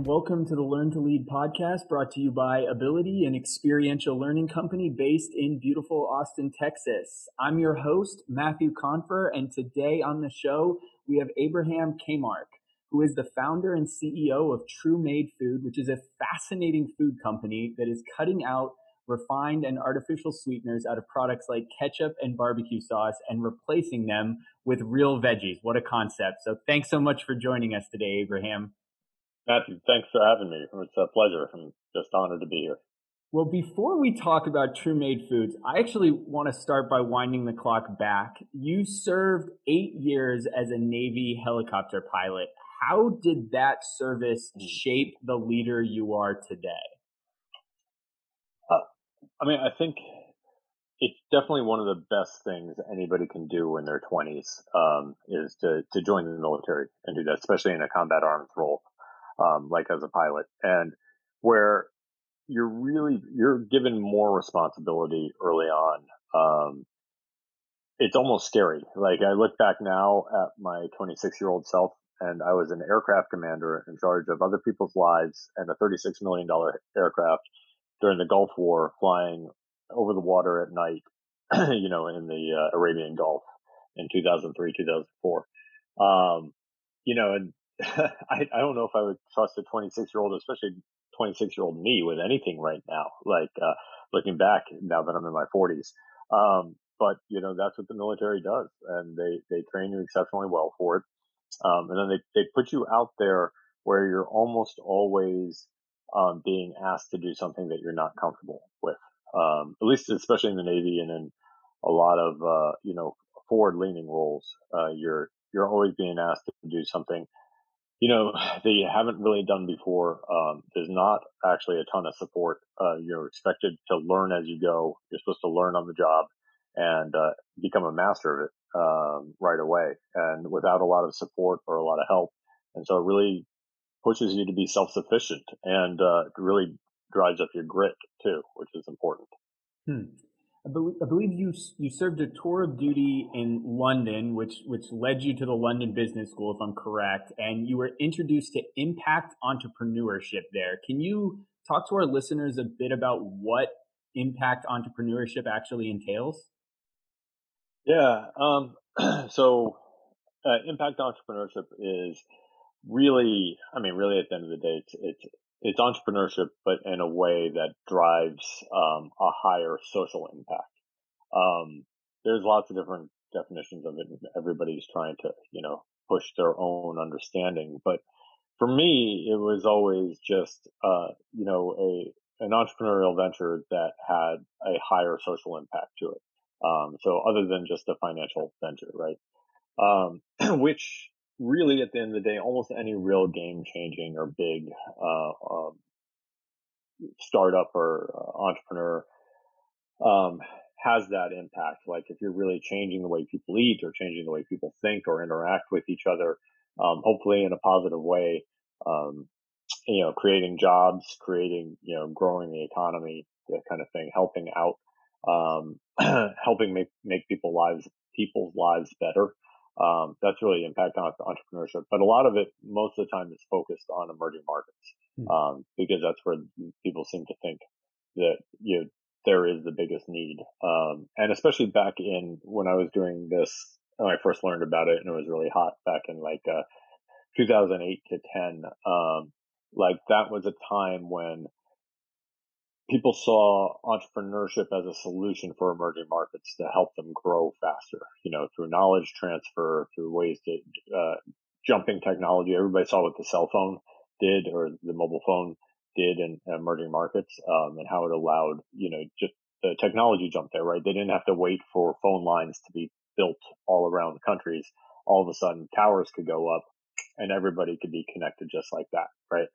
and welcome to the Learn to Lead podcast brought to you by Abilitie, an experiential learning company based in beautiful Austin, Texas. I'm your host, Matthew Confer, and today on the show, we have Abraham Kamarck, who is the founder and CEO of True Made Food, which is a fascinating food company that is cutting out refined and artificial sweeteners out of products like ketchup and barbecue sauce and replacing them with real veggies. What a concept. So thanks so much for joining us today, Abraham. Matthew, thanks for having me. It's a pleasure. I'm just honored to be here. Well, before we talk about True Made Foods, I actually want to start by winding the clock back. You served eight years as a Navy helicopter pilot. How did that service hmm. shape the leader you are today? I mean, I think it's definitely one of the best things anybody can do in their 20s um, is to, to join the military and do that, especially in a combat arms role, um, like as a pilot, and where you're really you're given more responsibility early on. Um, it's almost scary. Like I look back now at my 26 year old self, and I was an aircraft commander in charge of other people's lives and a 36 million dollar aircraft during the Gulf War, flying over the water at night, you know, in the uh, Arabian Gulf in 2003, 2004. Um, you know, and I, I don't know if I would trust a 26 year old, especially 26 year old me with anything right now, like, uh, looking back now that I'm in my 40s. Um, but you know, that's what the military does and they, they train you exceptionally well for it. Um, and then they, they put you out there where you're almost always um, being asked to do something that you're not comfortable with. Um, at least, especially in the Navy and in a lot of uh, you know forward-leaning roles, uh, you're you're always being asked to do something you know that you haven't really done before. Um, there's not actually a ton of support. Uh, you're expected to learn as you go. You're supposed to learn on the job and uh, become a master of it um, right away, and without a lot of support or a lot of help. And so, it really pushes you to be self sufficient and uh, really drives up your grit too, which is important. Hmm. I, believe, I believe you you served a tour of duty in London, which which led you to the London Business School, if I'm correct, and you were introduced to impact entrepreneurship there. Can you talk to our listeners a bit about what impact entrepreneurship actually entails? Yeah. Um, so, uh, impact entrepreneurship is really, I mean, really at the end of the day, it's, it's, it's entrepreneurship, but in a way that drives um, a higher social impact. Um, there's lots of different definitions of it. And everybody's trying to, you know, push their own understanding. But for me, it was always just, uh, you know, a an entrepreneurial venture that had a higher social impact to it. Um, so other than just a financial venture, right? Um, which really at the end of the day, almost any real game changing or big, uh, um, startup or uh, entrepreneur, um, has that impact. Like if you're really changing the way people eat or changing the way people think or interact with each other, um, hopefully in a positive way, um, you know, creating jobs, creating, you know, growing the economy, that kind of thing, helping out, um, helping make, make people lives, people's lives better. Um, that's really impact on entrepreneurship. But a lot of it, most of the time, is focused on emerging markets hmm. um, because that's where people seem to think that you know, there is the biggest need. Um, and especially back in when I was doing this, when I first learned about it, and it was really hot back in like uh, 2008 to 10. Um, like that was a time when people saw entrepreneurship as a solution for emerging markets to help them grow faster, you know, through knowledge transfer, through ways to, uh, jumping technology. Everybody saw what the cell phone did or the mobile phone did in emerging markets, um, and how it allowed, you know, just the technology jump there, right? They didn't have to wait for phone lines to be built all around the countries. All of a sudden towers could go up and everybody could be connected just like that, right?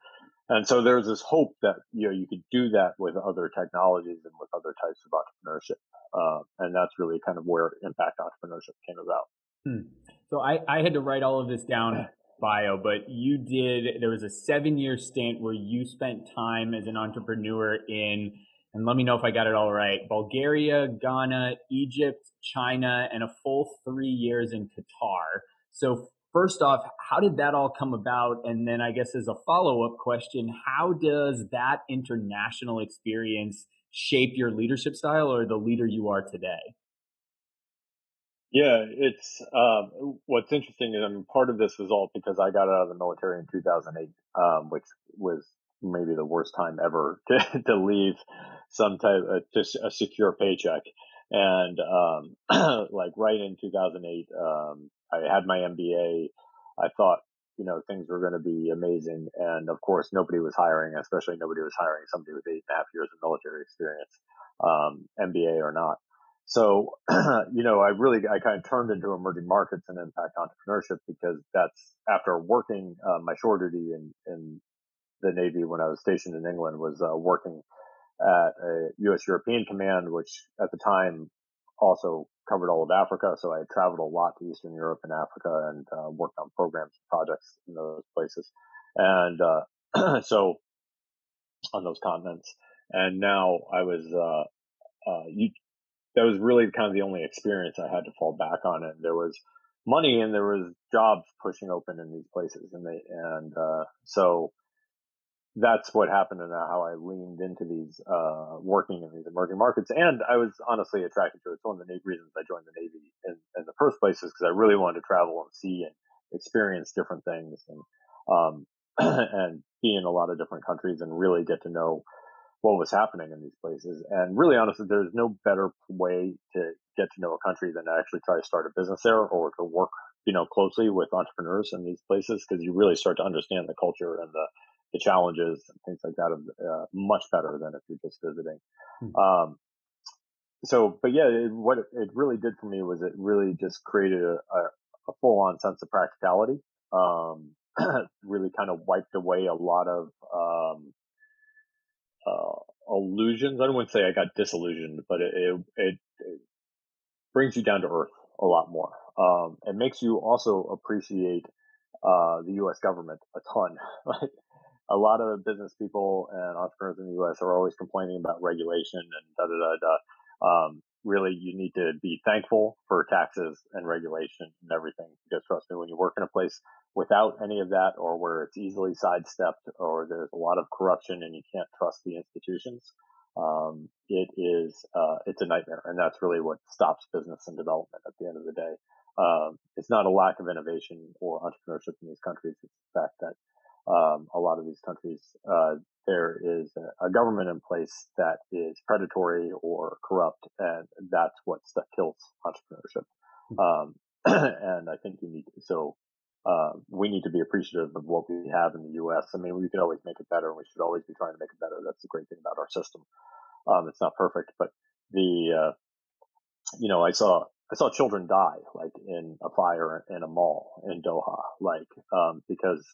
And so there's this hope that you know you could do that with other technologies and with other types of entrepreneurship, uh, and that's really kind of where impact entrepreneurship came about. Hmm. So I, I had to write all of this down bio, but you did. There was a seven year stint where you spent time as an entrepreneur in, and let me know if I got it all right: Bulgaria, Ghana, Egypt, China, and a full three years in Qatar. So first off, how did that all come about? And then I guess as a follow up question, how does that international experience shape your leadership style or the leader you are today? Yeah, it's um, what's interesting is I mean part of this was all because I got out of the military in 2008, um, which was maybe the worst time ever to, to leave some type of just a secure paycheck. And um, like right in 2008, um, I had my MBA. I thought, you know, things were going to be amazing. And of course, nobody was hiring, especially nobody was hiring somebody with eight and a half years of military experience, um, MBA or not. So, you know, I really, I kind of turned into emerging markets and impact entrepreneurship because that's after working, uh, my shore duty in, in the Navy when I was stationed in England was uh, working at a U.S. European Command, which at the time also covered all of Africa. So I traveled a lot to Eastern Europe and Africa and uh, worked on programs and projects in those places. And uh, so on those continents. And now I was, uh, uh, you, that was really kind of the only experience I had to fall back on. And there was money and there was jobs pushing open in these places. And they, and, uh, so, that's what happened and how I leaned into these, uh, working in these emerging markets. And I was honestly attracted to it. It's one of the reasons I joined the Navy in, in the first place is because I really wanted to travel and see and experience different things and, um, and be in a lot of different countries and really get to know what was happening in these places. And really honestly, there's no better way to get to know a country than to actually try to start a business there or to work, you know, closely with entrepreneurs in these places because you really start to understand the culture and the, the challenges and things like that uh, much better than if you're just visiting. Mm-hmm. Um, so, but yeah, it, what it really did for me was it really just created a, a, a full on sense of practicality. Um, really kind of wiped away a lot of, um, uh, illusions. I don't want to say I got disillusioned, but it, it, it, it brings you down to earth a lot more. Um, it makes you also appreciate, uh, the U.S. government a ton. A lot of business people and entrepreneurs in the U.S. are always complaining about regulation and da da da da. Um, really, you need to be thankful for taxes and regulation and everything. Because trust me, when you work in a place without any of that, or where it's easily sidestepped, or there's a lot of corruption and you can't trust the institutions, um, it is uh, it's a nightmare, and that's really what stops business and development at the end of the day. Um, it's not a lack of innovation or entrepreneurship in these countries; it's the fact that um, a lot of these countries, uh, there is a, a, government in place that is predatory or corrupt, and that's what that kills entrepreneurship. Hmm. Um, and I think you need to, so uh, we need to be appreciative of what we have in the U.S. I mean, we can always make it better, and we should always be trying to make it better. That's the great thing about our system. Um, it's not perfect, but the uh, you know, I saw I saw children die like in a fire in a mall in Doha, like um, because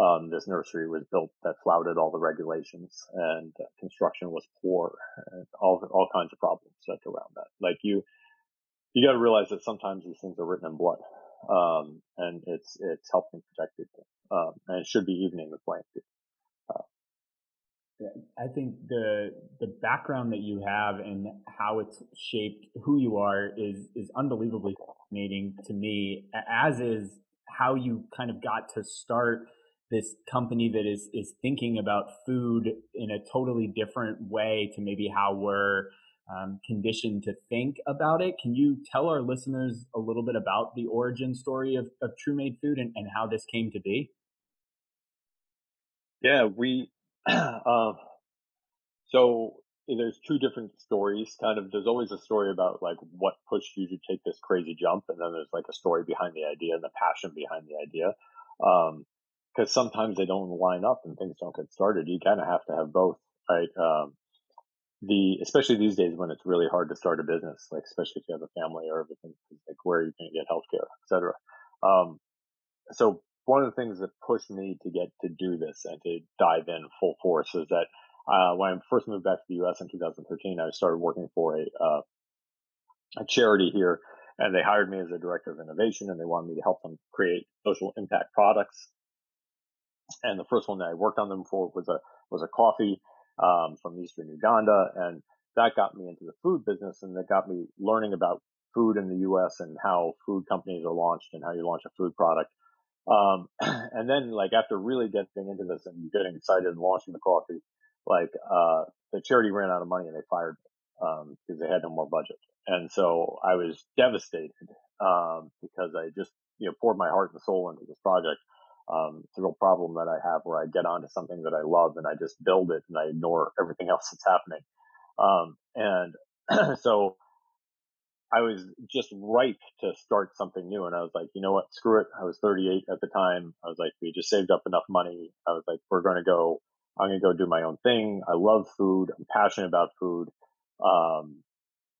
um, this nursery was built that flouted all the regulations and uh, construction was poor and all, all kinds of problems that around that. Like you, you got to realize that sometimes these things are written in blood. Um, and it's, it's helping protect people. Um, and it should be evening the playing field. I think the the background that you have and how it's shaped who you are is is unbelievably fascinating to me. As is how you kind of got to start this company that is is thinking about food in a totally different way to maybe how we're um, conditioned to think about it. Can you tell our listeners a little bit about the origin story of, of True Made Food and, and how this came to be? Yeah, we uh, so there's two different stories. Kind of, there's always a story about like what pushed you to take this crazy jump, and then there's like a story behind the idea and the passion behind the idea. Um, because sometimes they don't line up and things don't get started. You kind of have to have both, right? Um, the especially these days when it's really hard to start a business, like especially if you have a family or everything, like where you can get healthcare, et cetera. Um, so one of the things that pushed me to get to do this and to dive in full force is that uh, when I first moved back to the U.S. in 2013, I started working for a uh, a charity here, and they hired me as a director of innovation, and they wanted me to help them create social impact products and the first one that I worked on them for was a was a coffee um, from Eastern Uganda, and that got me into the food business, and that got me learning about food in the U.S. and how food companies are launched and how you launch a food product. Um, and then like after really getting into this and getting excited and launching the coffee, like, uh, the charity ran out of money and they fired me, um, because they had no more budget. And so I was devastated, um, because I just, you know, poured my heart and soul into this project. Um, it's a real problem that I have where I get onto something that I love and I just build it and I ignore everything else that's happening. Um, and so I was just ripe to start something new. And I was like, you know what? Screw it. I was 38 at the time. I was like, we just saved up enough money. I was like, we're going to go, I'm going to go do my own thing. I love food. I'm passionate about food. Um,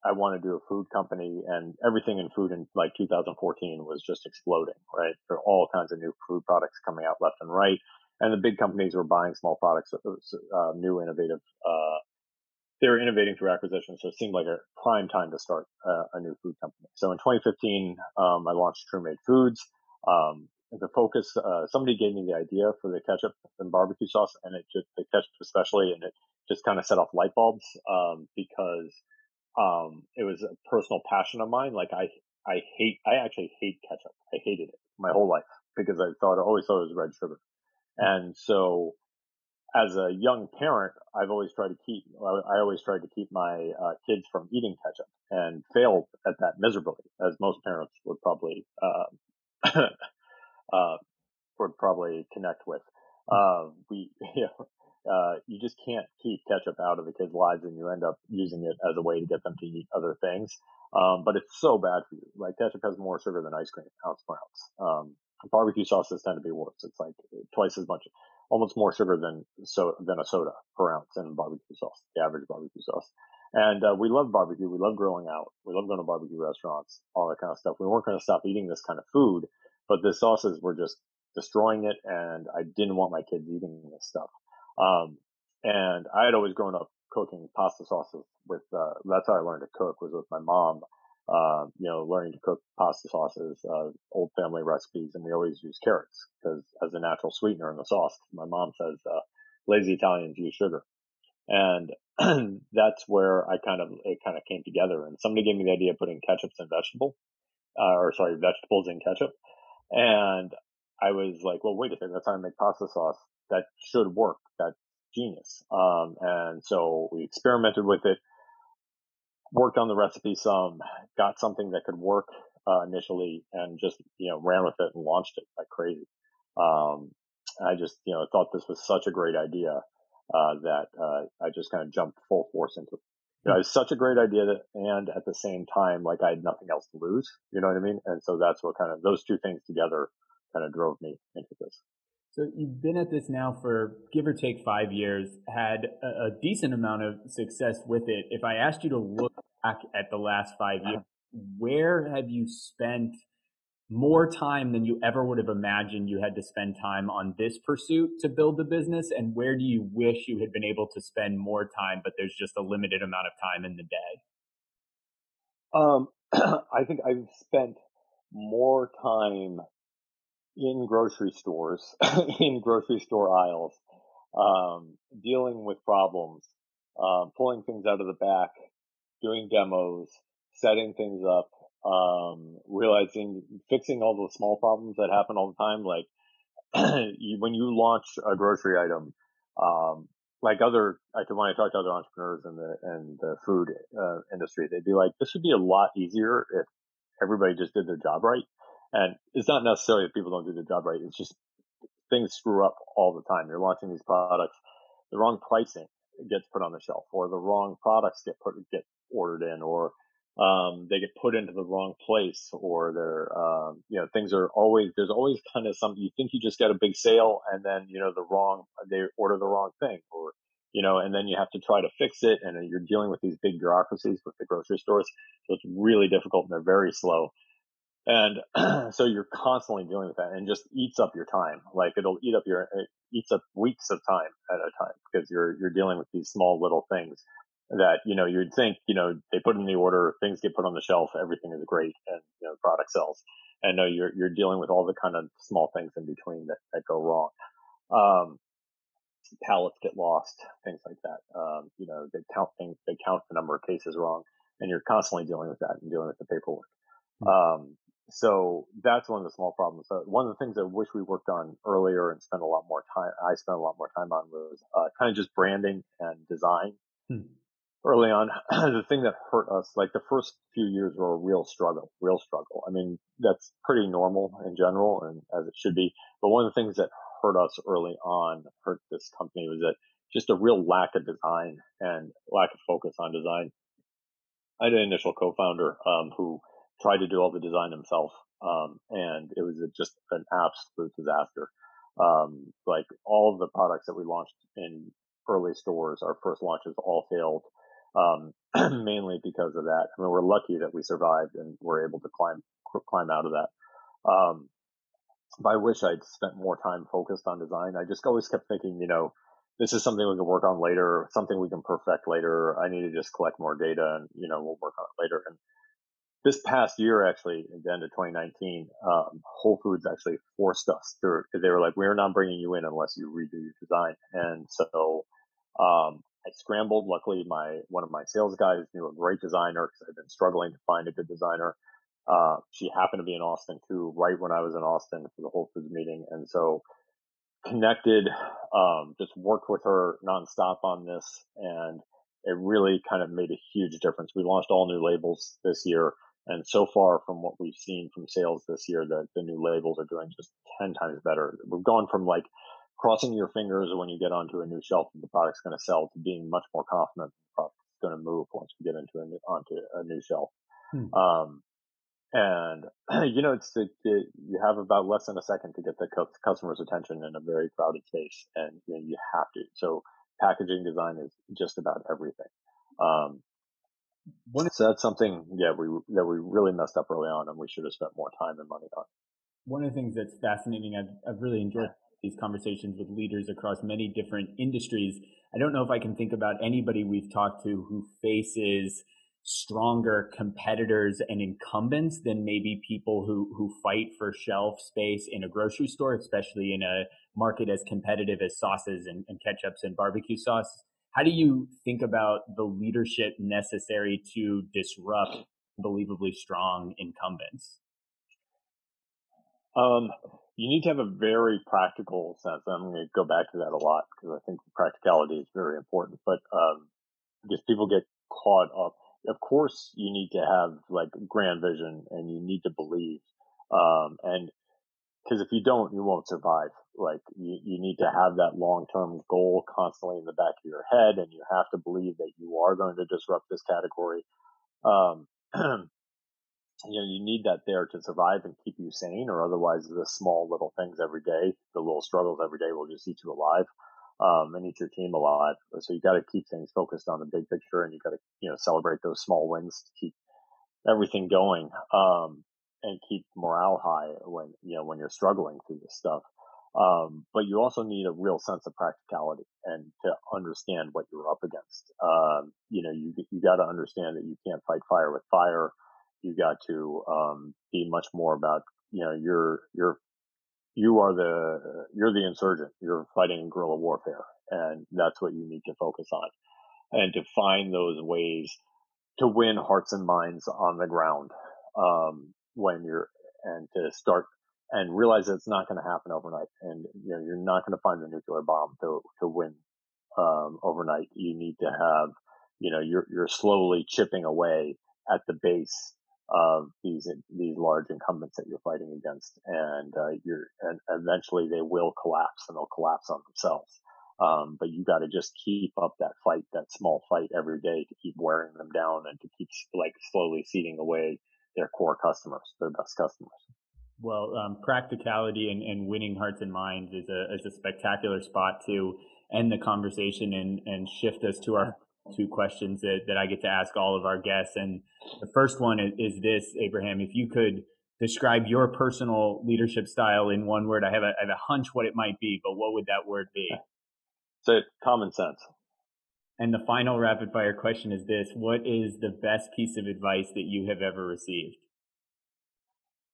I want to do a food company and everything in food in like 2014 was just exploding, right? There are all kinds of new food products coming out left and right. And the big companies were buying small products, uh, new innovative, uh, they were innovating through acquisition. So it seemed like a prime time to start uh, a new food company. So in 2015, um, I launched True Made Foods. Um, the focus, uh, somebody gave me the idea for the ketchup and barbecue sauce and it just, the ketchup especially, and it just kind of set off light bulbs, um, because, um, it was a personal passion of mine. Like I, I hate, I actually hate ketchup. I hated it my whole life because I thought, I always thought it was red sugar. And so as a young parent, I've always tried to keep, I always tried to keep my uh, kids from eating ketchup and failed at that miserably, as most parents would probably, uh, uh, would probably connect with. Uh, we, you know, uh, you just can't keep ketchup out of the kids' lives and you end up using it as a way to get them to eat other things. Um, but it's so bad for you. Like ketchup has more sugar than ice cream, ounce per ounce. Um, barbecue sauces tend to be worse. It's like twice as much almost more sugar than so than a soda per ounce in barbecue sauce, the average barbecue sauce. And uh, we love barbecue. We love grilling out. We love going to barbecue restaurants, all that kind of stuff. We weren't going to stop eating this kind of food, but the sauces were just destroying it, and I didn't want my kids eating this stuff. Um, and I had always grown up cooking pasta sauces with. Uh, that's how I learned to cook was with my mom uh, you know, learning to cook pasta sauces, uh, old family recipes, and we always use carrots because as a natural sweetener in the sauce. My mom says, uh, lazy Italians use sugar. And that's where I kind of, it kind of came together. And somebody gave me the idea of putting ketchups and vegetable, uh, or sorry, vegetables in ketchup. And I was like, well, wait a second, that's how I make pasta sauce. That should work. That's genius. Um, and so we experimented with it worked on the recipe some, got something that could work uh, initially, and just you know ran with it and launched it like crazy. Um, I just you know thought this was such a great idea uh, that uh, I just kind of jumped full force into it. You know, it's such a great idea that, and at the same time, like I had nothing else to lose. You know what I mean? And so that's what kind of those two things together kind of drove me into this. So you've been at this now for give or take five years, had a, a, decent amount of success with it. If I asked you to look back at the last five years, where have you spent more time than you ever would have imagined you had to spend time on this pursuit to build the business? And where do you wish you had been able to spend more time, but there's just a limited amount of time in the day? Um, I think I've spent more time in grocery stores, in grocery store aisles, um, dealing with problems, uh, pulling things out of the back, doing demos, setting things up, um, realizing, fixing all the small problems that happen all the time. Like when you launch a grocery item, um, like other, like when I talk to other entrepreneurs in the, in the food uh, industry, they'd be like, this would be a lot easier if everybody just did their job right. And it's not necessarily that people don't do their job right. It's just things screw up all the time. You're launching these products, the wrong pricing gets put on the shelf, or the wrong products get put get ordered in, or um, they get put into the wrong place, or they're um, you know things are always there's always kind of something you think you just got a big sale, and then you know the wrong they order the wrong thing, or you know, and then you have to try to fix it, and you're dealing with these big bureaucracies with the grocery stores, so it's really difficult and they're very slow. And so you're constantly dealing with that and just eats up your time. Like it'll eat up your, it eats up weeks of time at a time because you're, you're dealing with these small little things that, you know, you'd think, you know, they put in the order, things get put on the shelf, everything is great and, you know, the product sells. And no, you're, you're dealing with all the kind of small things in between that, that go wrong. Um, pallets get lost, things like that. Um, you know, they count things, they count the number of cases wrong and you're constantly dealing with that and dealing with the paperwork. Hmm. Um, so that's one of the small problems. So one of the things I wish we worked on earlier and spent a lot more time, I spent a lot more time on was uh, kind of just branding and design. Hmm. Early on, the thing that hurt us, like the first few years were a real struggle, real struggle. I mean, that's pretty normal in general and as it should be. But one of the things that hurt us early on, hurt this company was that just a real lack of design and lack of focus on design. I had an initial co-founder, um, who tried to do all the design himself. Um, and it was a, just an absolute disaster. Um, like all of the products that we launched in early stores, our first launches all failed. Um, mainly because of that. I mean, we're lucky that we survived and were able to climb, climb out of that. Um, I wish I'd spent more time focused on design. I just always kept thinking, you know, this is something we can work on later, something we can perfect later. I need to just collect more data and, you know, we'll work on it later. And this past year, actually, at the end of 2019, um, Whole Foods actually forced us through. They were like, "We're not bringing you in unless you redo your design." And so um, I scrambled. Luckily, my one of my sales guys knew a great designer because I've been struggling to find a good designer. Uh, she happened to be in Austin too, right when I was in Austin for the Whole Foods meeting, and so connected. Um, just worked with her nonstop on this, and it really kind of made a huge difference. We launched all new labels this year and so far, from what we've seen from sales this year, the, the new labels are doing just 10 times better. We've gone from like crossing your fingers when you get onto a new shelf that the product's going to sell to being much more confident the product's going to move once we get into a new, onto a new shelf. Hmm. Um, and you know, it's it, it, you have about less than a second to get the customer's attention in a very crowded space, and you, know, you have to. So packaging design is just about everything. Um, one, so that's something, yeah, we that we really messed up early on, and we should have spent more time and money on. One of the things that's fascinating, I've, I've really enjoyed these conversations with leaders across many different industries. I don't know if I can think about anybody we've talked to who faces stronger competitors and incumbents than maybe people who who fight for shelf space in a grocery store, especially in a market as competitive as sauces and, and ketchups and barbecue sauce. How do you think about the leadership necessary to disrupt unbelievably strong incumbents? Um, you need to have a very practical sense. I'm going to go back to that a lot because I think practicality is very important. But um, because people get caught up, of course, you need to have like grand vision and you need to believe. Um, and because if you don't, you won't survive. Like you, you need to have that long term goal constantly in the back of your head, and you have to believe that you are going to disrupt this category. Um, you know, you need that there to survive and keep you sane, or otherwise, the small little things every day, the little struggles every day, will just eat you alive. Um, and eat your team alive. So you got to keep things focused on the big picture, and you got to you know celebrate those small wins to keep everything going. Um, and keep morale high when you know when you're struggling through this stuff. Um, but you also need a real sense of practicality and to understand what you're up against. Um, you know, you you got to understand that you can't fight fire with fire. You got to um, be much more about you know you're you're you are the you're the insurgent. You're fighting guerrilla warfare, and that's what you need to focus on, and to find those ways to win hearts and minds on the ground. Um, when you're and to start and realize that it's not going to happen overnight and you know you're not going to find the nuclear bomb to to win um, overnight you need to have you know you're you're slowly chipping away at the base of these these large incumbents that you're fighting against and uh, you're and eventually they will collapse and they'll collapse on themselves um, but you got to just keep up that fight that small fight every day to keep wearing them down and to keep like slowly seeding away their core customers, their best customers. Well, um, practicality and, and, winning hearts and minds is a, is a spectacular spot to end the conversation and, and shift us to our two questions that, that I get to ask all of our guests. And the first one is, is this, Abraham, if you could describe your personal leadership style in one word, I have a, I have a hunch what it might be, but what would that word be? So common sense. And the final rapid fire question is this What is the best piece of advice that you have ever received?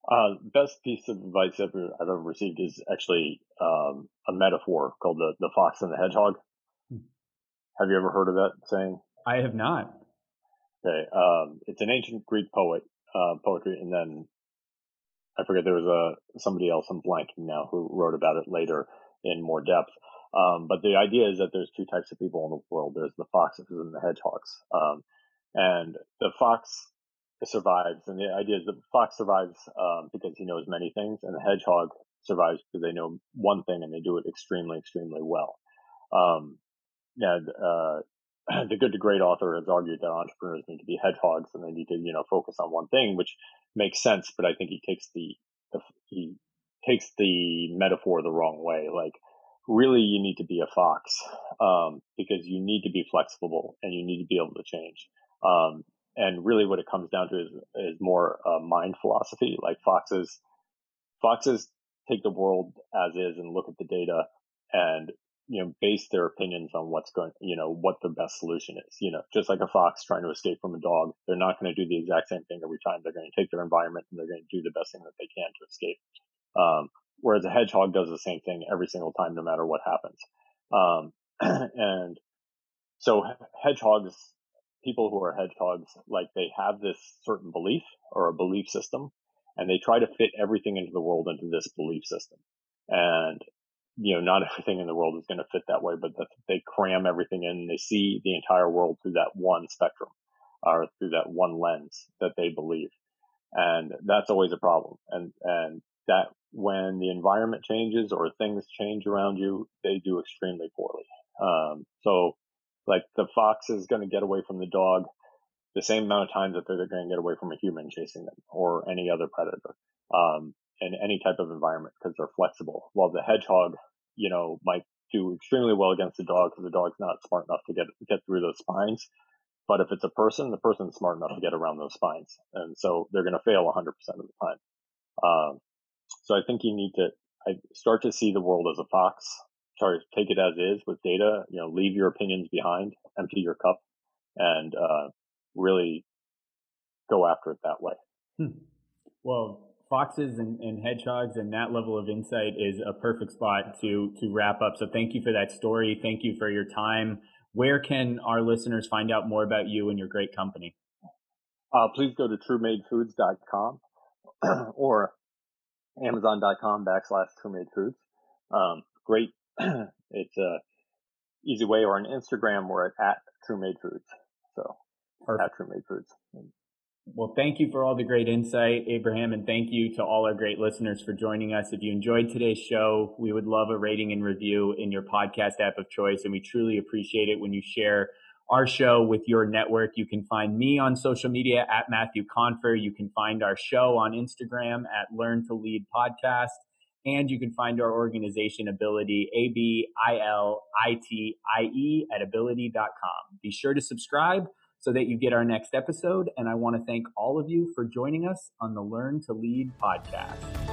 Uh, best piece of advice ever I've ever received is actually um, a metaphor called the, the fox and the hedgehog. Hmm. Have you ever heard of that saying? I have not. Okay. Um, it's an ancient Greek poet, uh, poetry, and then I forget there was a somebody else I'm blanking now who wrote about it later in more depth. Um, but the idea is that there's two types of people in the world. There's the foxes and the hedgehogs. Um, and the fox survives, and the idea is that fox survives um, because he knows many things, and the hedgehog survives because they know one thing and they do it extremely, extremely well. Um, and uh, the good to great author has argued that entrepreneurs need to be hedgehogs and they need to, you know, focus on one thing, which makes sense. But I think he takes the, the he takes the metaphor the wrong way. Like, really, you need to be a fox um, because you need to be flexible and you need to be able to change. Um, and really, what it comes down to is, is more uh, mind philosophy. Like foxes, foxes take the world as is and look at the data and you know, base their opinions on what's going, you know, what the best solution is. You know, just like a fox trying to escape from a dog, they're not going to do the exact same thing every time. They're going to take their environment and they're going to do the best thing that they can to escape. Um, whereas a hedgehog does the same thing every single time, no matter what happens. Um, and so hedgehogs, people who are hedgehogs, like they have this certain belief or a belief system and they try to fit everything into the world into this belief system. And you know, not everything in the world is going to fit that way, but they cram everything in. They see the entire world through that one spectrum or through that one lens that they believe. And that's always a problem. And, and that when the environment changes or things change around you, they do extremely poorly. Um, so like the fox is going to get away from the dog the same amount of times that they're going to get away from a human chasing them or any other predator. Um, in any type of environment because they're flexible. While the hedgehog, you know, might do extremely well against the dog because the dog's not smart enough to get get through those spines. But if it's a person, the person's smart enough to get around those spines, and so they're going to fail 100% of the time. Um, so I think you need to I start to see the world as a fox. Sorry, take it as is with data. You know, leave your opinions behind, empty your cup, and uh, really go after it that way. Hmm. Well, foxes and, and, hedgehogs and that level of insight is a perfect spot to to wrap up. So thank you for that story. Thank you for your time. Where can our listeners find out more about you and your great company? Uh, please go to truemadefoods.com or amazon.com backslash truemadefoods. Um, great. it's a easy way or on Instagram we're at, at Foods. So Perfect. at Foods. Well, thank you for all the great insight, Abraham, and thank you to all our great listeners for joining us. If you enjoyed today's show, we would love a rating and review in your podcast app of choice, and we truly appreciate it when you share our show with your network. You can find me on social media at Matthew Confer. You can find our show on Instagram at Learn to Lead Podcast. And you can find our organization Abilitie, A B I L I T I E, at abilitie.com. Be sure to subscribe so that you get our next episode. And I want to thank all of you for joining us on the Learn to Lead podcast.